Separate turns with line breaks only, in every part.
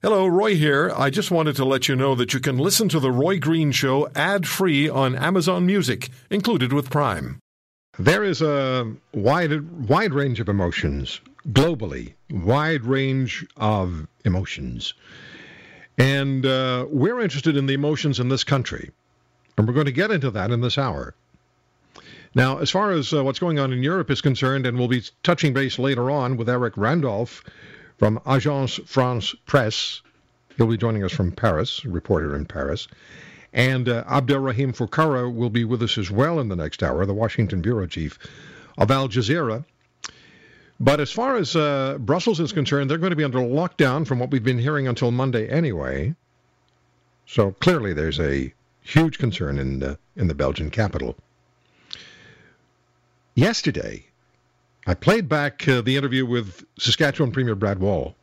Hello, Roy here. I just wanted to let you know that you can listen to The Roy Green Show ad free on Amazon Music, included with Prime.
There is a wide, wide range of emotions globally, wide range of emotions. And uh, we're interested in the emotions in this country. And we're going to get into that in this hour. Now, as far as uh, what's going on in Europe is concerned, and we'll be touching base later on with Eric Randolph from Agence France Presse. He'll be joining us from Paris, reporter in Paris. And uh, Abdelrahim Foukara will be with us as well in the next hour, the Washington bureau chief of Al Jazeera. But as far as uh, Brussels is concerned, they're going to be under lockdown from what we've been hearing until Monday anyway. So clearly there's a huge concern in the, in the Belgian capital. Yesterday, I played back uh, the interview with Saskatchewan Premier Brad Wall.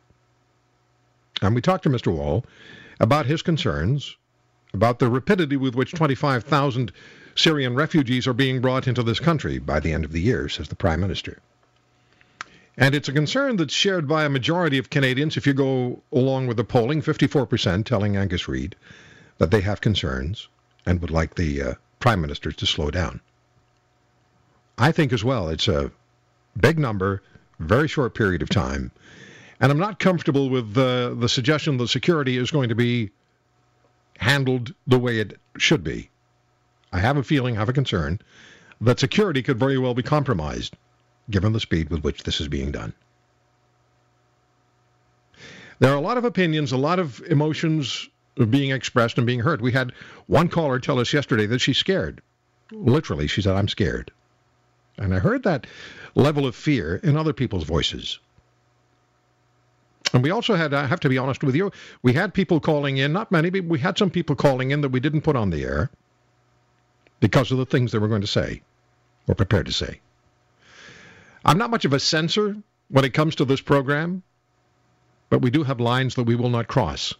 And we talked to Mr. Wall about his concerns, about the rapidity with which 25,000 Syrian refugees are being brought into this country by the end of the year, says the Prime Minister. And it's a concern that's shared by a majority of Canadians. If you go along with the polling, 54% telling Angus Reid that they have concerns and would like the uh, Prime Minister to slow down. I think as well it's a big number, very short period of time. And I'm not comfortable with the, the suggestion that security is going to be handled the way it should be. I have a feeling, I have a concern, that security could very well be compromised given the speed with which this is being done. There are a lot of opinions, a lot of emotions being expressed and being heard. We had one caller tell us yesterday that she's scared. Literally, she said, I'm scared. And I heard that level of fear in other people's voices. And we also had, I have to be honest with you, we had people calling in, not many, but we had some people calling in that we didn't put on the air because of the things they were going to say or prepared to say. I'm not much of a censor when it comes to this program, but we do have lines that we will not cross.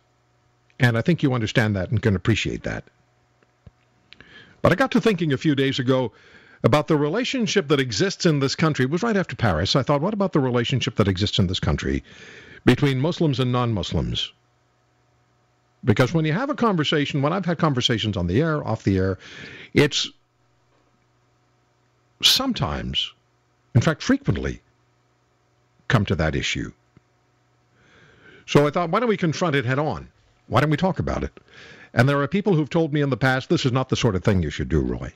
And I think you understand that and can appreciate that. But I got to thinking a few days ago about the relationship that exists in this country. It was right after Paris. I thought, what about the relationship that exists in this country between Muslims and non Muslims? Because when you have a conversation, when I've had conversations on the air, off the air, it's sometimes, in fact, frequently, come to that issue. So I thought, why don't we confront it head on? Why don't we talk about it? And there are people who've told me in the past, this is not the sort of thing you should do, Roy.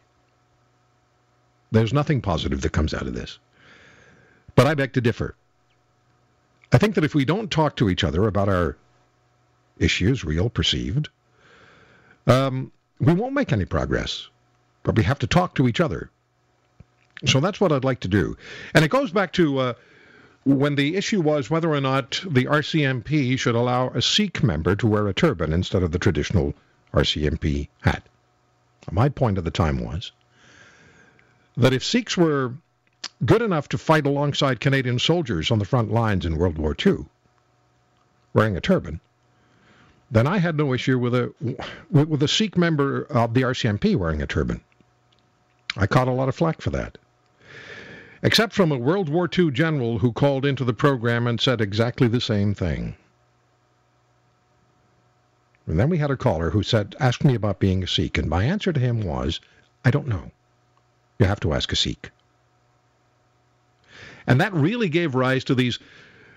There's nothing positive that comes out of this. But I beg to differ. I think that if we don't talk to each other about our issues, real, perceived, um, we won't make any progress. But we have to talk to each other. So that's what I'd like to do. And it goes back to uh, when the issue was whether or not the RCMP should allow a Sikh member to wear a turban instead of the traditional RCMP hat. My point at the time was that if Sikhs were good enough to fight alongside Canadian soldiers on the front lines in World War II, wearing a turban, then I had no issue with a with a Sikh member of the RCMP wearing a turban. I caught a lot of flack for that. Except from a World War II general who called into the program and said exactly the same thing. And then we had a caller who said, asked me about being a Sikh, and my answer to him was, I don't know. You have to ask a Sikh. And that really gave rise to these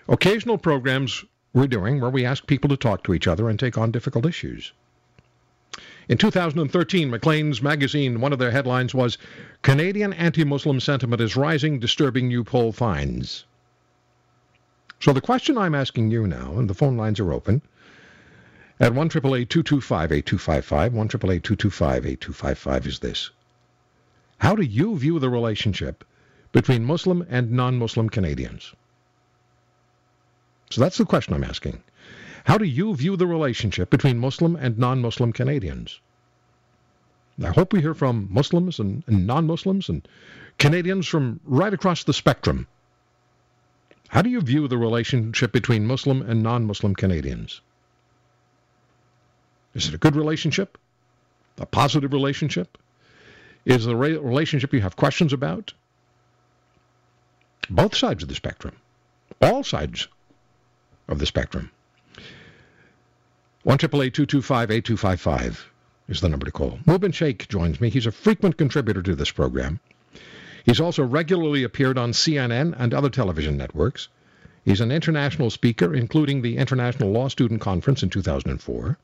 occasional programs we're doing where we ask people to talk to each other and take on difficult issues. In 2013, Maclean's magazine, one of their headlines was Canadian anti-Muslim sentiment is rising, disturbing new poll finds. So the question I'm asking you now, and the phone lines are open, at 1 225 8255 1 225 8255 is this. How do you view the relationship between Muslim and non-Muslim Canadians? So that's the question I'm asking. How do you view the relationship between Muslim and non-Muslim Canadians? I hope we hear from Muslims and, and non-Muslims and Canadians from right across the spectrum. How do you view the relationship between Muslim and non-Muslim Canadians? Is it a good relationship? A positive relationship? Is the relationship you have questions about? Both sides of the spectrum. All sides of the spectrum. 1 225 8255 is the number to call. Mubin Sheikh joins me. He's a frequent contributor to this program. He's also regularly appeared on CNN and other television networks. He's an international speaker, including the International Law Student Conference in 2004.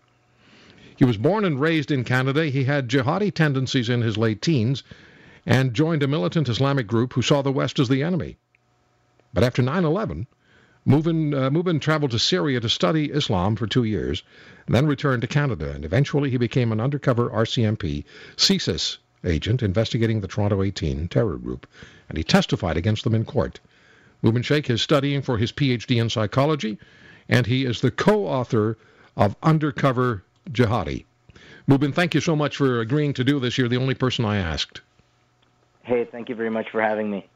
He was born and raised in Canada. He had jihadi tendencies in his late teens and joined a militant Islamic group who saw the West as the enemy. But after 9 11, Mubin, uh, Mubin traveled to Syria to study Islam for two years, then returned to Canada, and eventually he became an undercover RCMP CSIS agent investigating the Toronto 18 terror group, and he testified against them in court. Mubin Sheikh is studying for his PhD in psychology, and he is the co-author of Undercover Jihadi. Mubin, thank you so much for agreeing to do this. You're the only person I asked.
Hey, thank you very much for having me.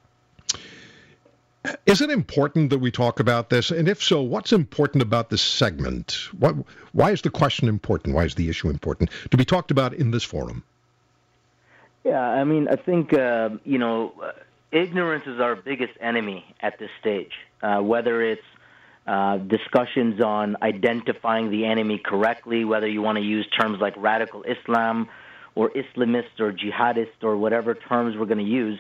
Is it important that we talk about this? And if so, what's important about this segment? What, why is the question important? Why is the issue important to be talked about in this forum?
Yeah, I mean, I think, uh, you know, ignorance is our biggest enemy at this stage. Uh, whether it's uh, discussions on identifying the enemy correctly, whether you want to use terms like radical Islam or Islamist or jihadist or whatever terms we're going to use,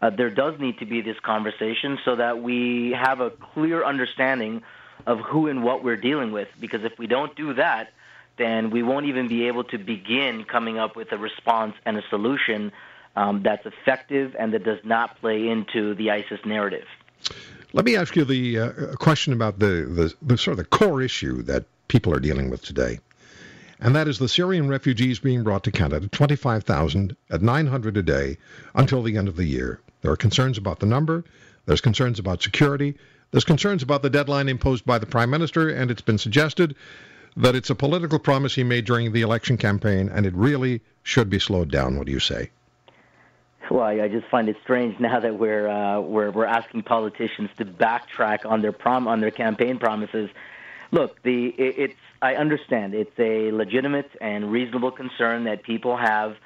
uh, there does need to be this conversation so that we have a clear understanding of who and what we're dealing with. Because if we don't do that, then we won't even be able to begin coming up with a response and a solution um, that's effective and that does not play into the ISIS narrative.
Let me ask you the uh, question about the, the, the sort of the core issue that people are dealing with today, and that is the Syrian refugees being brought to Canada, 25,000 at 900 a day until the end of the year. There are concerns about the number. There's concerns about security. There's concerns about the deadline imposed by the Prime Minister, and it's been suggested that it's a political promise he made during the election campaign, and it really should be slowed down. What do you say?
Well, I just find it strange now that we're uh, we're we're asking politicians to backtrack on their prom on their campaign promises. Look, the it, it's I understand it's a legitimate and reasonable concern that people have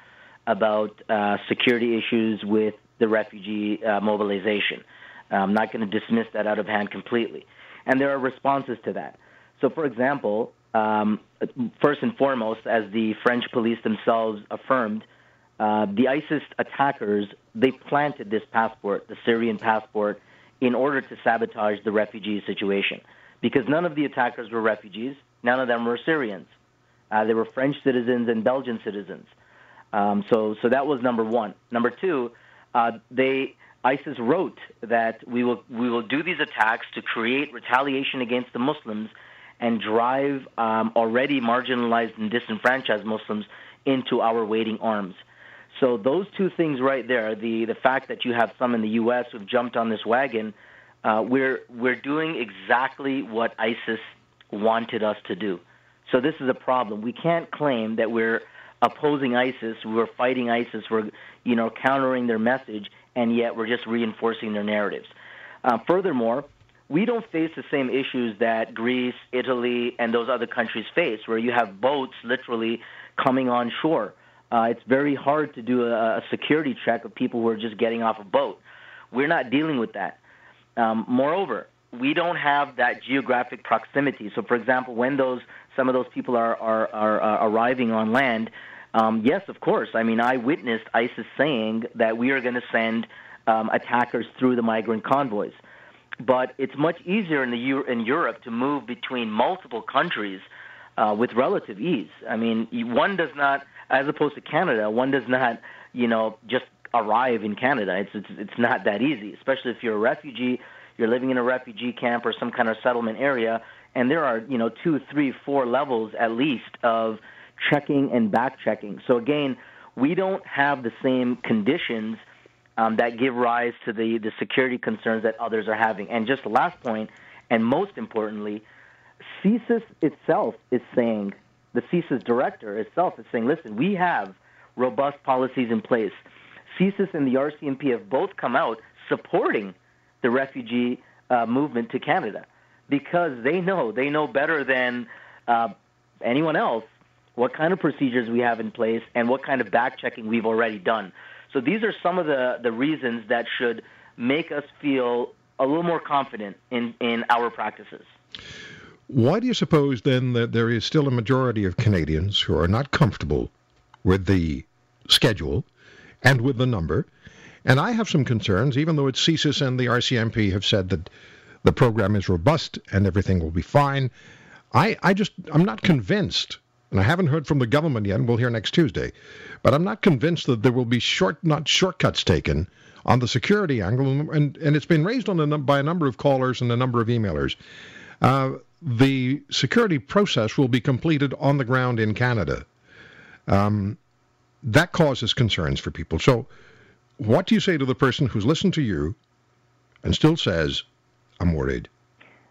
about uh, security issues with the refugee uh, mobilization. I'm not going to dismiss that out of hand completely, and there are responses to that. So, for example, um, first and foremost, as the French police themselves affirmed uh, the ISIS attackers they planted this passport, the Syrian passport, in order to sabotage the refugee situation, because none of the attackers were refugees, none of them were Syrians. Uh, they were French citizens and Belgian citizens. Um, so, so that was number one. Number two, uh, they ISIS wrote that we will we will do these attacks to create retaliation against the Muslims and drive um, already marginalized and disenfranchised Muslims into our waiting arms. So those two things right there, the the fact that you have some in the U.S. who've jumped on this wagon, uh, we're we're doing exactly what ISIS wanted us to do. So this is a problem. We can't claim that we're opposing ISIS, we're fighting ISIS, we're you know countering their message, and yet we're just reinforcing their narratives. Uh, furthermore, we don't face the same issues that Greece, Italy, and those other countries face, where you have boats literally coming on shore uh, it's very hard to do a, a security check of people who are just getting off a boat. We're not dealing with that. Um, moreover, we don't have that geographic proximity. So, for example, when those some of those people are are, are, are arriving on land, um, yes, of course. I mean, I witnessed ISIS saying that we are going to send um, attackers through the migrant convoys. But it's much easier in the in Europe to move between multiple countries uh, with relative ease. I mean, one does not as opposed to Canada, one does not, you know, just arrive in Canada. It's it's it's not that easy, especially if you're a refugee, you're living in a refugee camp or some kind of settlement area, and there are you know two, three, four levels at least of checking and back checking. So again, we don't have the same conditions um, that give rise to the the security concerns that others are having. And just the last point, and most importantly, CSIS itself is saying the CSIS director itself is saying, listen, we have robust policies in place. CSIS and the RCMP have both come out supporting the refugee uh, movement to Canada because they know, they know better than uh, anyone else what kind of procedures we have in place and what kind of back checking we've already done. So these are some of the, the reasons that should make us feel a little more confident in, in our practices.
Why do you suppose then that there is still a majority of Canadians who are not comfortable with the schedule and with the number? And I have some concerns, even though it's CSIS and the RCMP have said that the program is robust and everything will be fine. I, I just, I'm not convinced, and I haven't heard from the government yet, and we'll hear next Tuesday, but I'm not convinced that there will be short, not shortcuts taken on the security angle, and, and it's been raised on a, by a number of callers and a number of emailers. Uh, the security process will be completed on the ground in Canada. Um, that causes concerns for people. So, what do you say to the person who's listened to you and still says, I'm worried?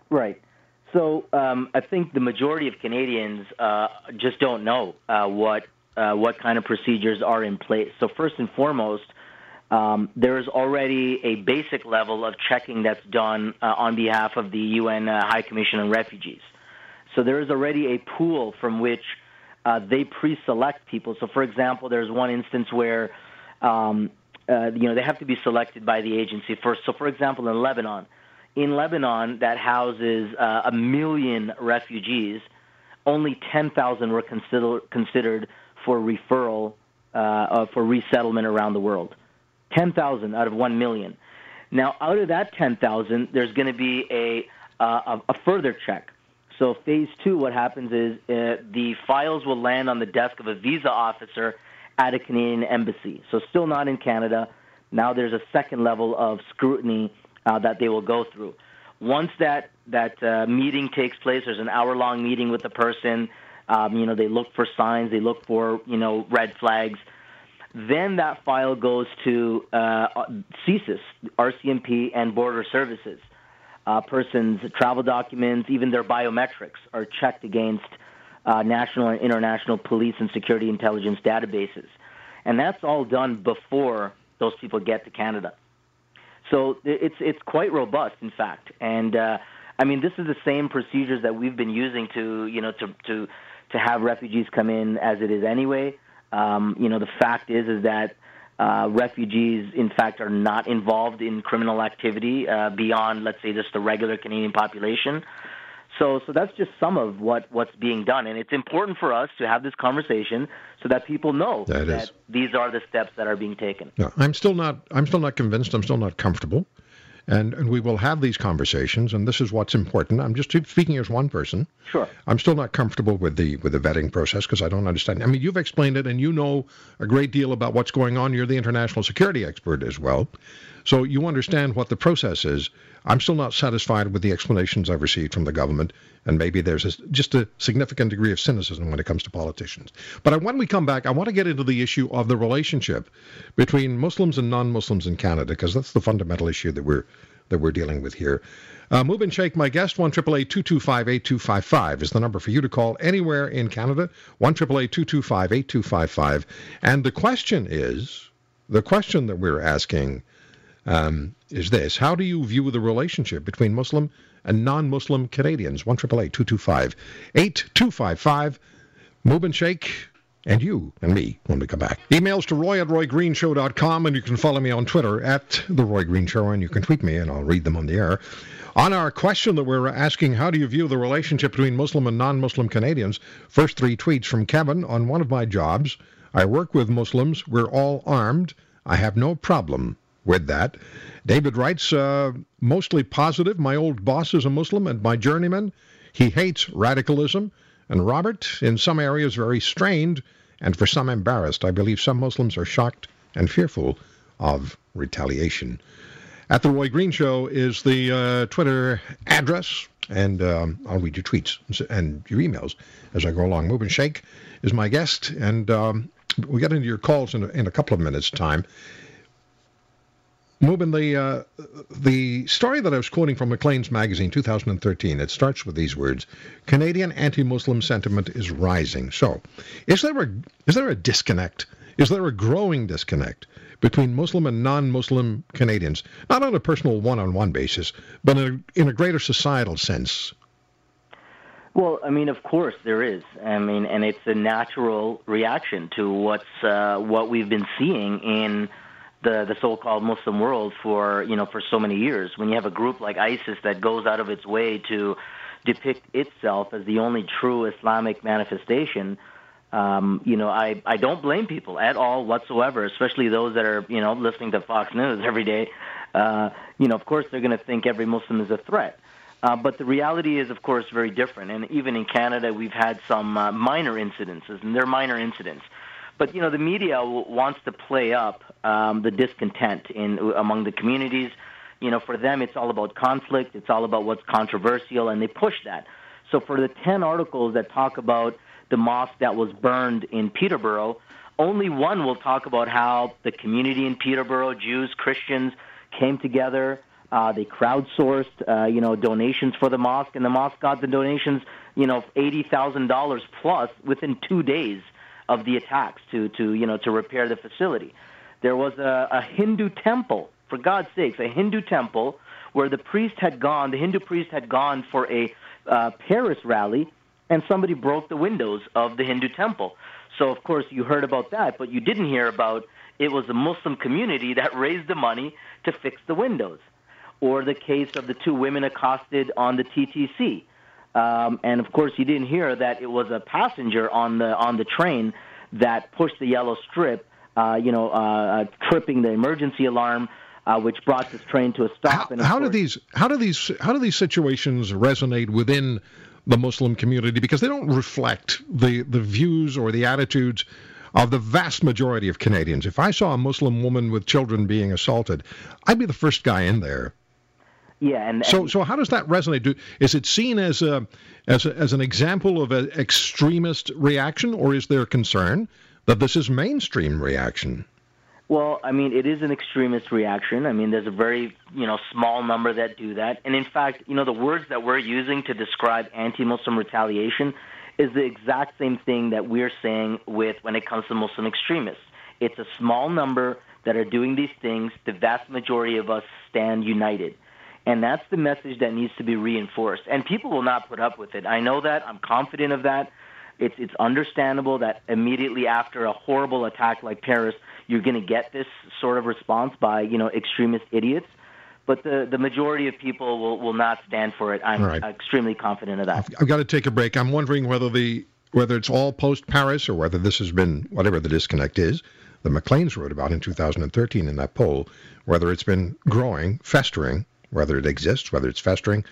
Right. So um, I think the majority of Canadians uh, just don't know uh, what uh, what kind of procedures are in place. So first and foremost, um, there is already a basic level of checking that's done uh, on behalf of the UN uh, High Commission on Refugees. So there is already a pool from which uh, they pre-select people. So, for example, there's one instance where um, uh, you know they have to be selected by the agency first. So, for example, in Lebanon, in Lebanon that houses uh, a million refugees, only 10,000 were consider- considered for referral uh, for resettlement around the world. 10,000 out of 1 million. Now, out of that 10,000, there's going to be a, uh, a, further check. So, phase two, what happens is uh, the files will land on the desk of a visa officer at a Canadian embassy. So, still not in Canada. Now, there's a second level of scrutiny uh, that they will go through. Once that that uh, meeting takes place, there's an hour-long meeting with the person. Um, you know, they look for signs, they look for you know red flags. Then that file goes to uh, CSIS, RCMP, and Border Services. Uh, person's travel documents, even their biometrics, are checked against uh, national and international police and security intelligence databases. And that's all done before those people get to Canada. So it's it's quite robust, in fact. And uh, I mean, this is the same procedures that we've been using to you know to to to have refugees come in as it is anyway. Um, you know, the fact is is that uh, refugees, in fact, are not involved in criminal activity uh, beyond, let's say, just the regular Canadian population. So, so that's just some of what, what's being done, and it's important for us to have this conversation so that people know
that,
that these are the steps that are being taken.
No, I'm still not. I'm still not convinced. I'm still not comfortable and, and we will have these conversations, and this is what's important. I'm just speaking as one person.
Sure.
I'm still not comfortable with the with the vetting process because I don't understand. I mean, you've explained it, and you know a great deal about what's going on. You're the international security expert as well, so you understand what the process is. I'm still not satisfied with the explanations I've received from the government, and maybe there's a, just a significant degree of cynicism when it comes to politicians. But when we come back, I want to get into the issue of the relationship between Muslims and non-Muslims in Canada, because that's the fundamental issue that we're that we're dealing with here. Uh, Mubin Sheikh, my guest, 1 225 8255 is the number for you to call anywhere in Canada, 1 225 8255. And the question is the question that we're asking um, is this How do you view the relationship between Muslim and non Muslim Canadians? 1 225 8255. Mubin Sheikh and you and me when we come back. Emails to roy at roygreenshow.com, and you can follow me on Twitter at The Roy Green Show, and you can tweet me, and I'll read them on the air. On our question that we're asking, how do you view the relationship between Muslim and non Muslim Canadians? First three tweets from Kevin on one of my jobs. I work with Muslims. We're all armed. I have no problem with that. David writes, uh, mostly positive. My old boss is a Muslim and my journeyman. He hates radicalism. And Robert, in some areas, very strained and for some embarrassed. I believe some Muslims are shocked and fearful of retaliation. At the Roy Green Show is the uh, Twitter address, and um, I'll read your tweets and your emails as I go along. Mubin Sheikh is my guest, and um, we get into your calls in a, in a couple of minutes' time. Mubin, the uh, the story that I was quoting from Maclean's magazine, 2013, it starts with these words: "Canadian anti-Muslim sentiment is rising." So, is there a is there a disconnect? Is there a growing disconnect between Muslim and non-Muslim Canadians, not on a personal one-on-one basis, but in a, in a greater societal sense?
Well, I mean, of course there is. I mean, and it's a natural reaction to what's uh, what we've been seeing in the the so-called Muslim world for you know for so many years. When you have a group like ISIS that goes out of its way to depict itself as the only true Islamic manifestation, um, you know, I, I don't blame people at all whatsoever, especially those that are, you know, listening to Fox News every day. Uh, you know, of course, they're going to think every Muslim is a threat. Uh, but the reality is, of course, very different. And even in Canada, we've had some uh, minor incidences, and they're minor incidents. But you know, the media wants to play up um, the discontent in among the communities. You know, for them, it's all about conflict. It's all about what's controversial, and they push that. So, for the ten articles that talk about the mosque that was burned in Peterborough, only one will talk about how the community in Peterborough, Jews, Christians, came together uh, they crowdsourced, uh, you know, donations for the mosque, and the mosque got the donations, you know, eighty thousand dollars plus within two days of the attacks to, to, you know, to repair the facility. There was a, a Hindu temple, for God's sakes, a Hindu temple where the priest had gone, the Hindu priest had gone for a uh, Paris rally, and somebody broke the windows of the Hindu temple. So, of course, you heard about that, but you didn't hear about it was a Muslim community that raised the money to fix the windows or the case of the two women accosted on the TTC. Um, and of course, you didn't hear that it was a passenger on the on the train that pushed the yellow strip, uh, you know, uh, uh tripping the emergency alarm, uh, which brought this train to a stop.
How, how course, do these how do these how do these situations resonate within the Muslim community? Because they don't reflect the the views or the attitudes of the vast majority of Canadians. If I saw a Muslim woman with children being assaulted, I'd be the first guy in there.
Yeah, and,
so so how does that resonate? Do, is it seen as a as a, as an example of an extremist reaction, or is there concern that this is mainstream reaction?
Well, I mean, it is an extremist reaction. I mean, there's a very you know small number that do that, and in fact, you know, the words that we're using to describe anti-Muslim retaliation is the exact same thing that we're saying with when it comes to Muslim extremists. It's a small number that are doing these things. The vast majority of us stand united. And that's the message that needs to be reinforced. And people will not put up with it. I know that. I'm confident of that. It's, it's understandable that immediately after a horrible attack like Paris, you're going to get this sort of response by, you know, extremist idiots. But the, the majority of people will, will not stand for it. I'm right. extremely confident of that.
I've, I've got to take a break. I'm wondering whether the whether it's all post Paris or whether this has been whatever the disconnect is the Maclean's wrote about in 2013 in that poll, whether it's been growing, festering, whether it exists, whether it's festering.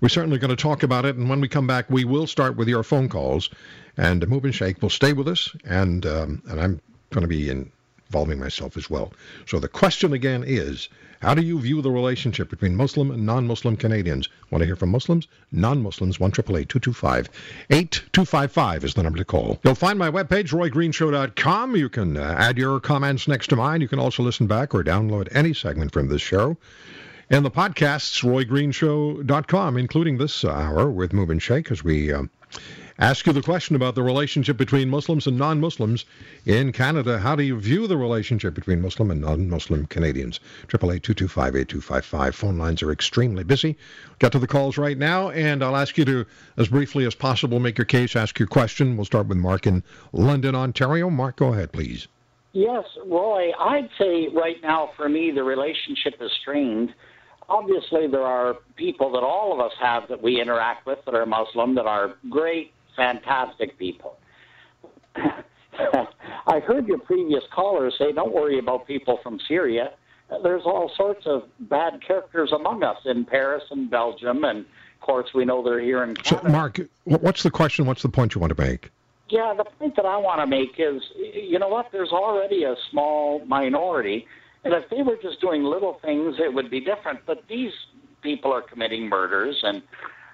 We're certainly going to talk about it, and when we come back, we will start with your phone calls. And Mubin Sheikh will stay with us, and um, and I'm going to be involving myself as well. So the question again is, how do you view the relationship between Muslim and non-Muslim Canadians? Want to hear from Muslims? Non-Muslims, 1-888-225-8255 is the number to call. You'll find my webpage, roygreenshow.com. You can uh, add your comments next to mine. You can also listen back or download any segment from this show. And the podcasts, roygreenshow.com, including this hour with Mubin Sheikh, as we uh, ask you the question about the relationship between Muslims and non Muslims in Canada. How do you view the relationship between Muslim and non Muslim Canadians? 888 Phone lines are extremely busy. Get to the calls right now, and I'll ask you to, as briefly as possible, make your case, ask your question. We'll start with Mark in London, Ontario. Mark, go ahead, please.
Yes, Roy, I'd say right now for me the relationship is strained obviously there are people that all of us have that we interact with that are Muslim that are great, fantastic people. I heard your previous caller say, don't worry about people from Syria. There's all sorts of bad characters among us in Paris and Belgium, and of course we know they're here in Canada.
So, Mark, what's the question? What's the point you want to make?
Yeah, the point that I want to make is, you know what? There's already a small minority and if they were just doing little things, it would be different. But these people are committing murders and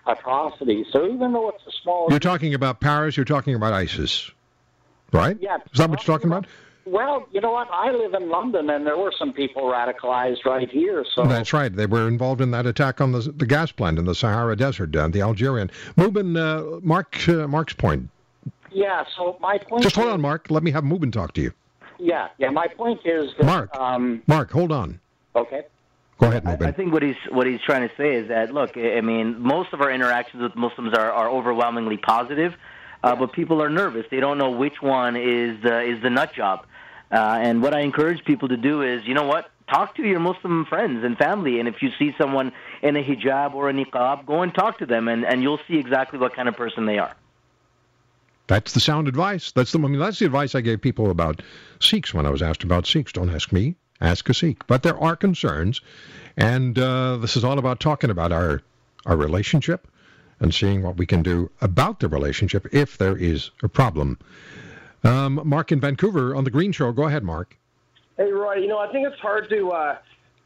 atrocities. So even though it's a small.
You're talking about Paris, you're talking about ISIS, right?
Yeah.
Is that what you're talking about?
Well, you know what? I live in London, and there were some people radicalized right here. So
that's right. They were involved in that attack on the the gas plant in the Sahara Desert, uh, the Algerian. Mubin, uh, Mark, uh, Mark's point.
Yeah. So my point.
Just hold on, Mark. Let me have Mubin talk to you.
Yeah, yeah. My point is that,
Mark. Um, Mark, hold on.
Okay.
Go ahead, Mubin.
I, I think what he's what he's trying to say is that look, I mean, most of our interactions with Muslims are, are overwhelmingly positive, uh, but people are nervous. They don't know which one is the is the nut job. Uh, and what I encourage people to do is, you know what, talk to your Muslim friends and family. And if you see someone in a hijab or a niqab, go and talk to them, and, and you'll see exactly what kind of person they are.
That's the sound advice. That's the I mean, that's the advice I gave people about Sikhs when I was asked about Sikhs. Don't ask me, ask a Sikh. But there are concerns, and uh, this is all about talking about our our relationship and seeing what we can do about the relationship if there is a problem. Um, Mark in Vancouver on the Green Show. Go ahead, Mark.
Hey, Roy. You know, I think it's hard to uh,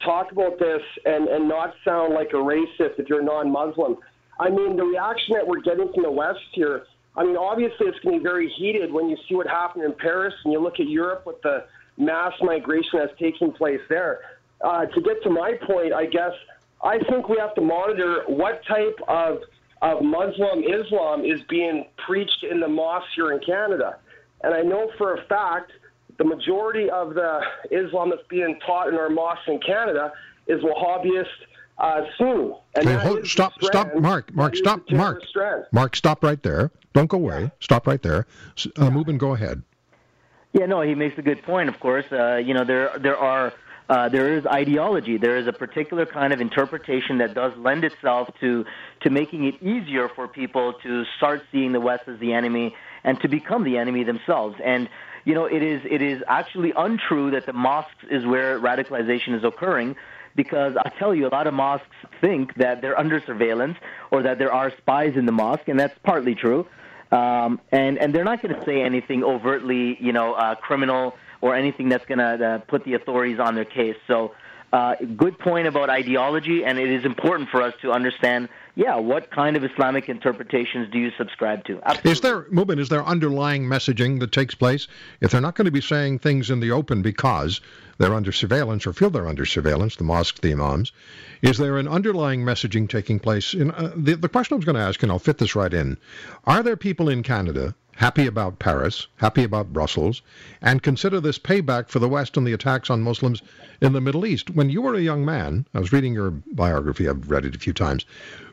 talk about this and, and not sound like a racist if you're non-Muslim. I mean, the reaction that we're getting from the West here I mean, obviously, it's going to be very heated when you see what happened in Paris and you look at Europe with the mass migration that's taking place there. Uh, to get to my point, I guess I think we have to monitor what type of of Muslim Islam is being preached in the mosques here in Canada. And I know for a fact the majority of the Islam that's being taught in our mosques in Canada is Wahhabist uh, Sunni. And
hold, stop, stop, Mark, Mark, stop, Mark, Mark, stop right there. Don't go away. Stop right there. Uh, Mubin, go ahead.
Yeah, no, he makes a good point. Of course, uh, you know there there are uh, there is ideology. There is a particular kind of interpretation that does lend itself to to making it easier for people to start seeing the West as the enemy and to become the enemy themselves. And you know, it is it is actually untrue that the mosques is where radicalization is occurring because I tell you, a lot of mosques think that they're under surveillance or that there are spies in the mosque, and that's partly true. Um, and and they're not going to say anything overtly, you know, uh, criminal or anything that's going to uh, put the authorities on their case. So, uh, good point about ideology, and it is important for us to understand. Yeah, what kind of Islamic interpretations do you subscribe to?
Absolutely. Is there, Mubin, is there underlying messaging that takes place? If they're not going to be saying things in the open because they're under surveillance or feel they're under surveillance, the mosques, the imams, is there an underlying messaging taking place? In, uh, the, the question I was going to ask, and I'll fit this right in, are there people in Canada happy about Paris, happy about Brussels, and consider this payback for the West and the attacks on Muslims in the Middle East. When you were a young man, I was reading your biography, I've read it a few times.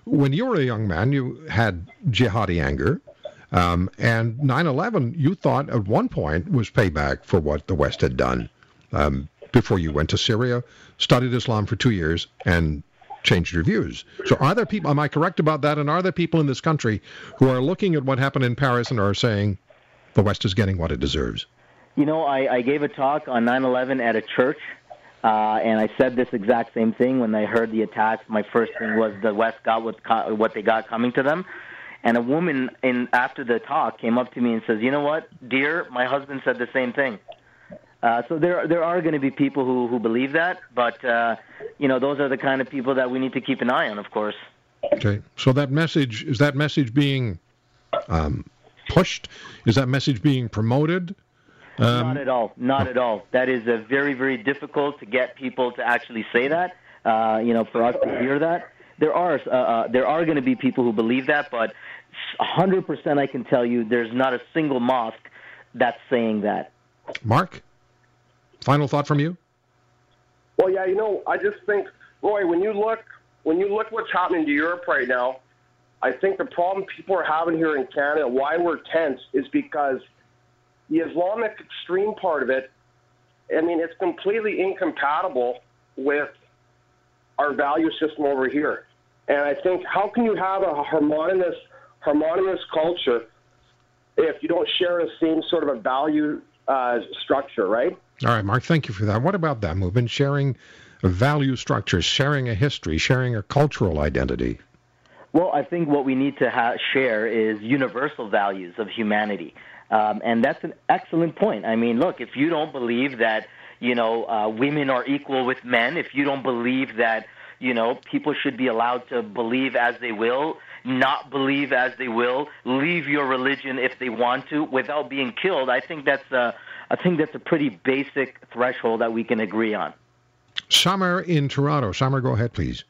When you were a young man, you had jihadi anger. Um, and 9 11, you thought at one point was payback for what the West had done. Um, before you went to Syria, studied Islam for two years, and changed your views. So are there people, am I correct about that? And are there people in this country who are looking at what happened in Paris and are saying the West is getting what it deserves?
You know, I, I gave a talk on 9 11 at a church, uh, and I said this exact same thing when I heard the attacks. My first thing was the West got what, what they got coming to them. And a woman in after the talk came up to me and says, "You know what, dear? My husband said the same thing." Uh, so there there are going to be people who who believe that, but uh, you know those are the kind of people that we need to keep an eye on, of course.
Okay, so that message is that message being um, pushed? Is that message being promoted?
Um, not at all. Not at all. That is a very very difficult to get people to actually say that. Uh, you know, for us to hear that. There are uh, uh, there are going to be people who believe that, but 100% I can tell you, there's not a single mosque that's saying that.
Mark. Final thought from you?
Well, yeah, you know, I just think, Roy, when you look when you look what's happening to Europe right now, I think the problem people are having here in Canada, why we're tense, is because the Islamic extreme part of it, I mean, it's completely incompatible with our value system over here. And I think, how can you have a harmonious, harmonious culture if you don't share the same sort of a value uh, structure, right?
All right, Mark, thank you for that. What about that Mubin? Sharing value structures, sharing a history, sharing a cultural identity.
Well, I think what we need to ha- share is universal values of humanity. Um, and that's an excellent point. I mean, look, if you don't believe that, you know, uh, women are equal with men, if you don't believe that, you know, people should be allowed to believe as they will, not believe as they will, leave your religion if they want to without being killed, I think that's a, I think that's a pretty basic threshold that we can agree on.
Summer in Toronto. Summer, go ahead, please.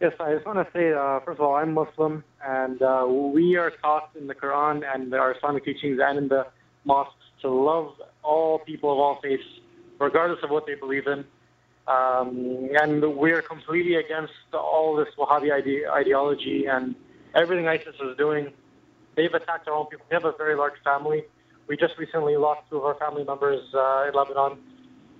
Yes, I just want to say, uh, first of all, I'm Muslim, and uh, we are taught in the Quran and our Islamic teachings and in the mosques to love all people of all faiths, regardless of what they believe in. Um, and we're completely against all this Wahhabi ide- ideology and everything ISIS is doing. They've attacked our own people. We have a very large family we just recently lost two of our family members uh, in Lebanon.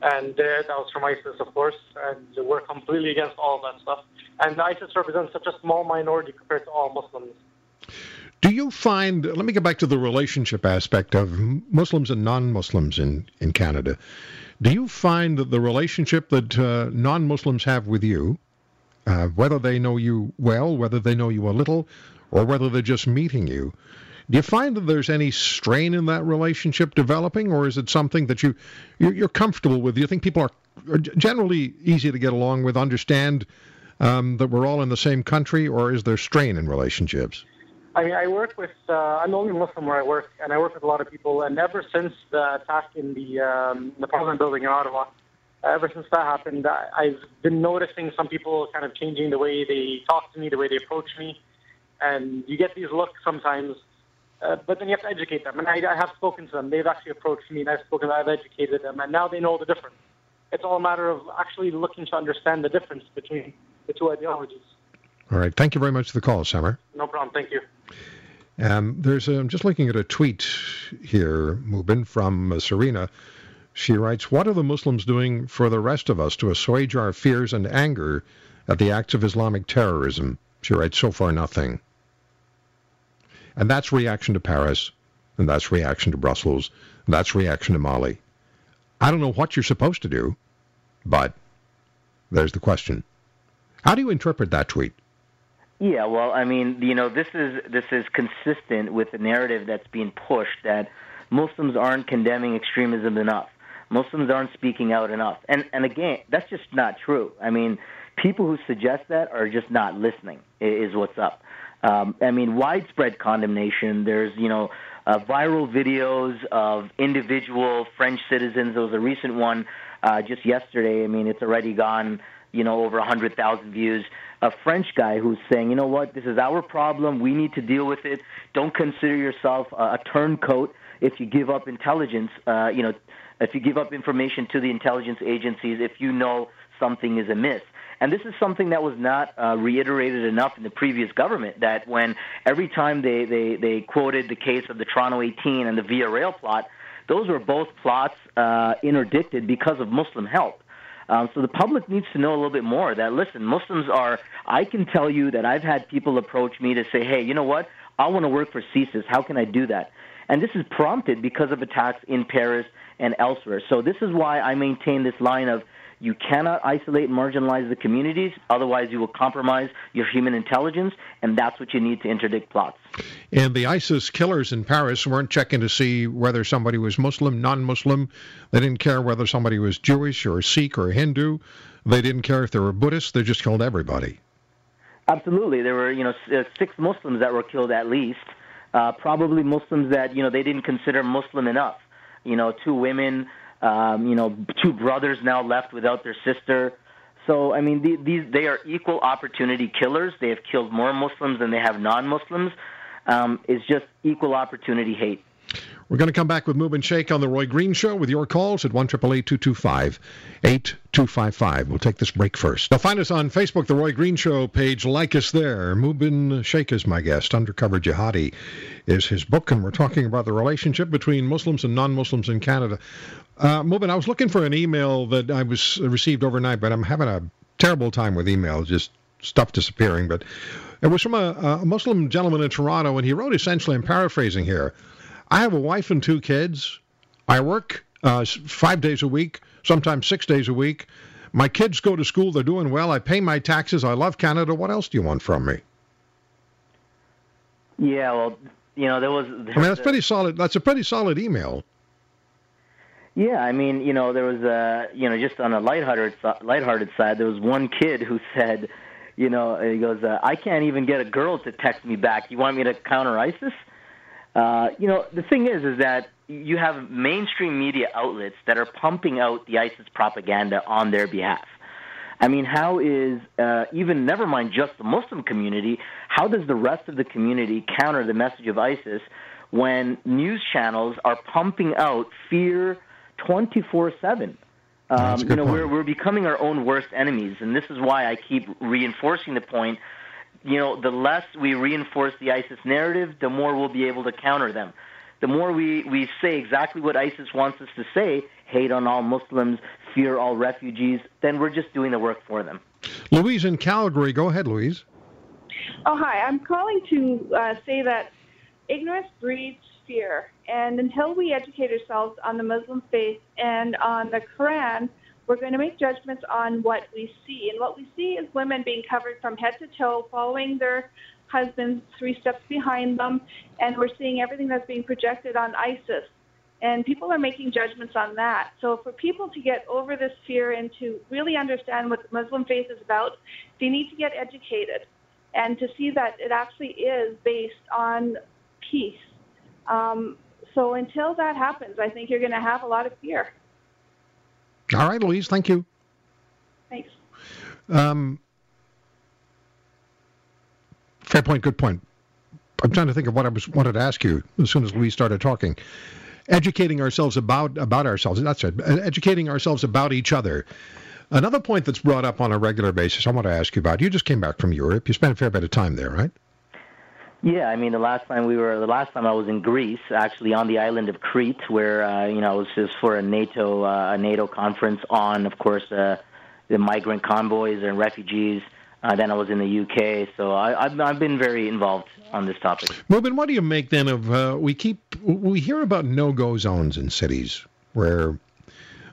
And uh, that was from ISIS, of course, and we're completely against all that stuff. And ISIS represents such a small minority compared to all Muslims.
Do you find, let me get back to the relationship aspect of Muslims and non Muslims in, in Canada. Do you find that the relationship that uh, non Muslims have with you, uh, whether they know you well, whether they know you a little, or whether they're just meeting you, do you find that there's any strain in that relationship developing, or is it something that you you're, comfortable with? Do you think people are, are generally easy to get along with, understand um, that we're all in the same country, or is there strain in relationships?
I mean, I work with, uh, I'm only Muslim where I work, and I work with a lot of people. And ever since the attack in the, um, the Parliament building in Ottawa, ever since that happened, I've been noticing some people kind of changing the way they talk to me, the way they approach me. And you get these looks sometimes, uh, but then you have to educate them. And I, I have spoken to them. They've actually approached me, and I've spoken, I've educated them, and now they know the difference. It's all a matter of actually looking to understand the difference between the two ideologies.
All right. Thank you very much for the call, Samar.
No problem. Thank you.
Um, there's a, I'm just looking at a tweet here, Mubin, from uh, Serena. She writes, What are the Muslims doing for the rest of us to assuage our fears and anger at the acts of Islamic terrorism? She writes, So far, nothing. And that's reaction to Paris, and that's reaction to Brussels, and that's reaction to Mali. I don't know what you're supposed to do, but there's the question. How do you interpret that tweet?
Yeah, well, I mean, you know, this is this is consistent with the narrative that's being pushed that Muslims aren't condemning extremism enough. Muslims aren't speaking out enough. And and again, that's just not true. I mean, people who suggest that are just not listening. Is what's up. Um, I mean, widespread condemnation. There's you know uh, viral videos of individual French citizens. There was a recent one uh, just yesterday. I mean, it's already gone you know over a hundred thousand views a French guy who's saying, you know what, this is our problem. We need to deal with it. Don't consider yourself a, a turncoat if you give up intelligence. Uh, you know, if you give up information to the intelligence agencies, if you know something is amiss. And this is something that was not uh, reiterated enough in the previous government. That when every time they, they, they quoted the case of the Toronto 18 and the Via Rail plot, those were both plots uh, interdicted because of Muslim help. Um, so the public needs to know a little bit more that, listen, Muslims are, I can tell you that I've had people approach me to say, hey, you know what? I want to work for CSIS. How can I do that? And this is prompted because of attacks in Paris and elsewhere. So this is why I maintain this line of you cannot isolate and marginalize the communities, otherwise, you will compromise your human intelligence, and that's what you need to interdict plots.
And the ISIS killers in Paris weren't checking to see whether somebody was Muslim, non Muslim. They didn't care whether somebody was Jewish or Sikh or Hindu. They didn't care if they were Buddhist. They just killed everybody.
Absolutely. There were, you know, uh, six Muslims that were killed at least. Uh, probably Muslims that, you know, they didn't consider Muslim enough. You know, two women um, you know, two brothers now left without their sister. So I mean, these they are equal opportunity killers. They have killed more Muslims than they have non-Muslims. Um, it's just equal opportunity hate.
We're going to come back with Mubin Sheikh on the Roy Green Show with your calls at one triple eight two two five eight two five five. We'll take this break first. Now find us on Facebook, the Roy Green Show page. Like us there. Mubin Sheikh is my guest. Undercover Jihadi is his book, and we're talking about the relationship between Muslims and non-Muslims in Canada. Uh, Mubin, I was looking for an email that I was received overnight, but I'm having a terrible time with emails, just stuff disappearing. But it was from a, a Muslim gentleman in Toronto, and he wrote essentially, I'm paraphrasing here. I have a wife and two kids. I work uh, five days a week, sometimes six days a week. My kids go to school. They're doing well. I pay my taxes. I love Canada. What else do you want from me?
Yeah, well, you know, there was. There
I mean, that's pretty solid. That's a pretty solid email.
Yeah, I mean, you know, there was a, you know, just on a lighthearted, lighthearted side, there was one kid who said, you know, he goes, uh, I can't even get a girl to text me back. You want me to counter ISIS? Uh, you know, the thing is, is that you have mainstream media outlets that are pumping out the ISIS propaganda on their behalf. I mean, how is uh, even never mind just the Muslim community? How does the rest of the community counter the message of ISIS when news channels are pumping out fear 24 seven? Um, you know,
point.
we're we're becoming our own worst enemies, and this is why I keep reinforcing the point you know, the less we reinforce the ISIS narrative, the more we'll be able to counter them. the more we, we say exactly what ISIS wants us to say, hate on all Muslims, fear all refugees, then we're just doing the work for them.
Louise in Calgary, go ahead, Louise.
Oh, hi. I'm calling to uh, say that ignorance breeds fear. And until we educate ourselves on the Muslim faith and on the Quran, we're going to make judgments on what we see. And what we see is women being covered from head to toe, following their husbands three steps behind them. And we're seeing everything that's being projected on ISIS. And people are making judgments on that. So for people to get over this fear and to really understand what the Muslim faith is about, they need to get educated and to see that it actually is based on peace. Um, so until that happens, I think you're going to have a lot of fear.
All right, Louise, thank you.
Thanks.
Um, fair point, good point. I'm trying to think of what I was wanted to ask you as soon as Louise started talking. Educating ourselves about about ourselves. That's it. Educating ourselves about each other. Another point that's brought up on a regular basis, I want to ask you about. You just came back from Europe. You spent a fair bit of time there, right?
Yeah, I mean, the last time we were, the last time I was in Greece, actually on the island of Crete, where uh, you know it was just for a NATO uh, a NATO conference on, of course, uh, the migrant convoys and refugees. Uh, then I was in the UK, so I, I've I've been very involved on this topic.
Mubin, what do you make then of uh, we keep we hear about no go zones in cities where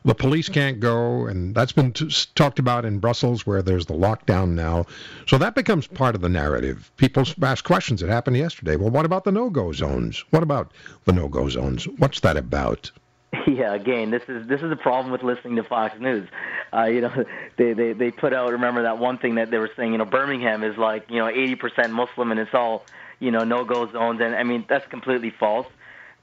the police can't go, and that's been t- talked about in Brussels, where there's the lockdown now. So that becomes part of the narrative. People ask questions. It happened yesterday. Well, what about the no-go zones? What about the no-go zones? What's that about?
Yeah, again, this is this is the problem with listening to Fox News. Uh, you know, they, they they put out. Remember that one thing that they were saying. You know, Birmingham is like you know 80% Muslim, and it's all you know no-go zones. And I mean that's completely false.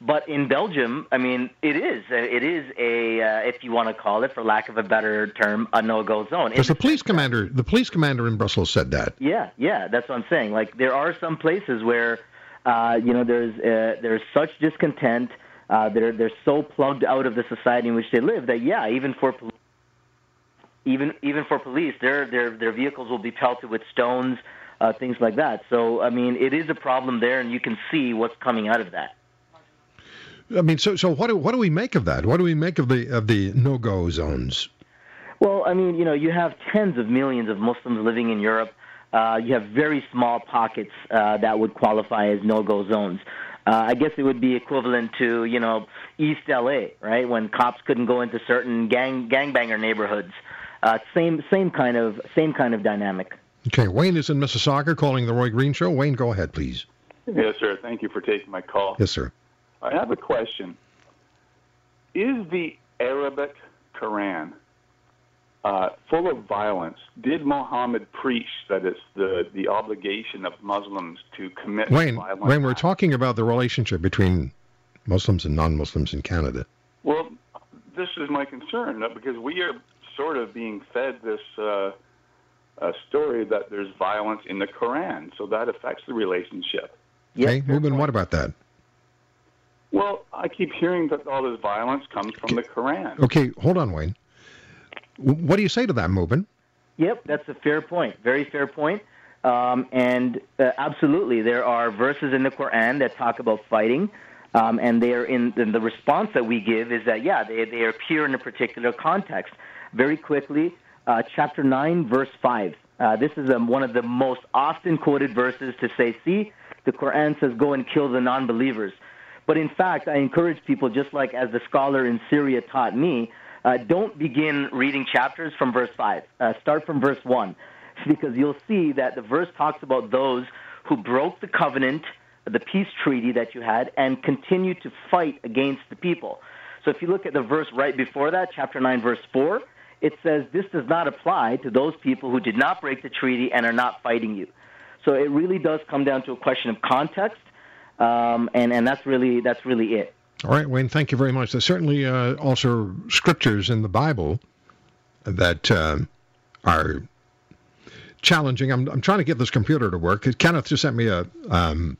But in Belgium, I mean, it is it is a uh, if you want to call it, for lack of a better term, a no-go zone.
Because the police commander, the police commander in Brussels said that.
Yeah, yeah, that's what I'm saying. Like there are some places where, uh, you know, there's uh, there's such discontent. Uh, they're they're so plugged out of the society in which they live that yeah, even for even even for police, their their their vehicles will be pelted with stones, uh, things like that. So I mean, it is a problem there, and you can see what's coming out of that.
I mean, so so what do what do we make of that? What do we make of the of the no go zones?
Well, I mean, you know, you have tens of millions of Muslims living in Europe. Uh, you have very small pockets uh, that would qualify as no go zones. Uh, I guess it would be equivalent to you know East LA, right? When cops couldn't go into certain gang gangbanger neighborhoods. Uh, same same kind of same kind of dynamic.
Okay, Wayne is in Mississauga calling the Roy Green Show. Wayne, go ahead, please.
Yes, sir. Thank you for taking my call.
Yes, sir.
I have a question. Is the Arabic Quran uh, full of violence? Did Muhammad preach that it's the, the obligation of Muslims to commit
Wayne,
violence?
Wayne, when we're talking about the relationship between Muslims and non-Muslims in Canada.
Well, this is my concern because we are sort of being fed this uh, uh, story that there's violence in the Quran, so that affects the relationship.
Yes,
okay, Mubin, what about that?
Well, I keep hearing that all this violence comes from the Quran.
Okay, hold on, Wayne. What do you say to that, Mubin?
Yep, that's a fair point. Very fair point. Um, and uh, absolutely, there are verses in the Quran that talk about fighting. Um, and they are in, in the response that we give is that yeah they they appear in a particular context. Very quickly, uh, chapter nine, verse five. Uh, this is um, one of the most often quoted verses to say, see, the Quran says, go and kill the non-believers. But in fact, I encourage people, just like as the scholar in Syria taught me, uh, don't begin reading chapters from verse 5. Uh, start from verse 1, because you'll see that the verse talks about those who broke the covenant, the peace treaty that you had, and continue to fight against the people. So if you look at the verse right before that, chapter 9, verse 4, it says this does not apply to those people who did not break the treaty and are not fighting you. So it really does come down to a question of context um, and and that's really that's really it.
All right, Wayne. Thank you very much. There's certainly uh, also scriptures in the Bible that uh, are challenging. I'm I'm trying to get this computer to work. Kenneth just sent me a um,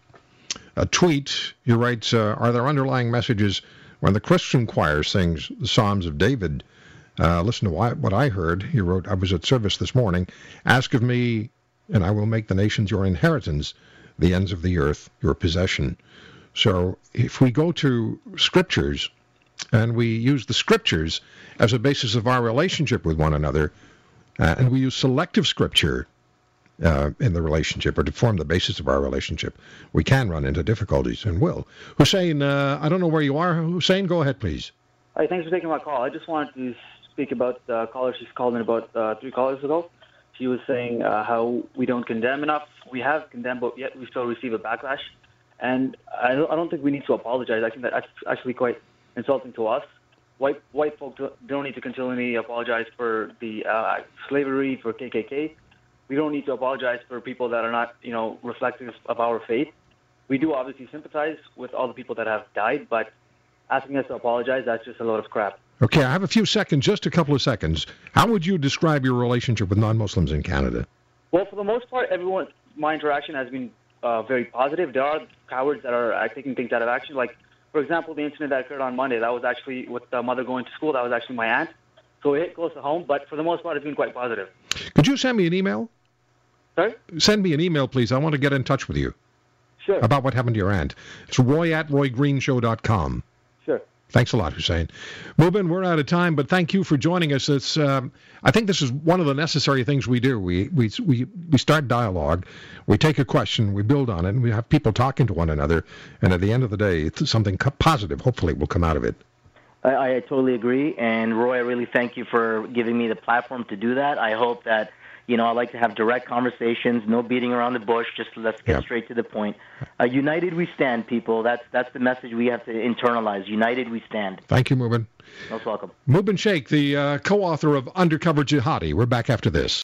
a tweet. He writes, uh, "Are there underlying messages when the Christian choir sings the Psalms of David?" Uh, listen to what I heard. He wrote, "I was at service this morning. Ask of me, and I will make the nations your inheritance." The ends of the earth your possession. So if we go to scriptures and we use the scriptures as a basis of our relationship with one another, uh, and we use selective scripture uh, in the relationship or to form the basis of our relationship, we can run into difficulties and will. Hussein, uh, I don't know where you are. Hussein, go ahead, please.
Hi, thanks for taking my call. I just wanted to speak about the caller. She's called in about uh, three callers ago. She was saying uh, how we don't condemn enough. We have condemned, but yet we still receive a backlash. And I don't, I don't think we need to apologize. I think that's actually quite insulting to us. White white folk don't need to continually apologize for the uh, slavery, for KKK. We don't need to apologize for people that are not, you know, reflective of our faith. We do obviously sympathize with all the people that have died, but asking us to apologize, that's just a load of crap.
Okay, I have a few seconds, just a couple of seconds. How would you describe your relationship with non-Muslims in Canada?
Well, for the most part, everyone, my interaction has been uh, very positive. There are cowards that are uh, taking things out of action. Like, for example, the incident that occurred on Monday, that was actually with the mother going to school. That was actually my aunt. So it hit close to home, but for the most part, it's been quite positive.
Could you send me an email?
Sorry?
Send me an email, please. I want to get in touch with you.
Sure.
About what happened to your aunt. It's roy at roygreenshow.com. Thanks a lot, Hussein. Mubin, we're out of time, but thank you for joining us. It's, um, I think this is one of the necessary things we do. We, we, we, we start dialogue, we take a question, we build on it, and we have people talking to one another. And at the end of the day, something positive, hopefully, will come out of it.
I, I totally agree. And Roy, I really thank you for giving me the platform to do that. I hope that you know, I like to have direct conversations, no beating around the bush. Just let's get yep. straight to the point. Uh, united we stand, people. That's that's the message we have to internalize. United we stand.
Thank you, Mubin.
Most welcome.
Mubin Sheikh, the uh, co-author of Undercover Jihadi. We're back after this.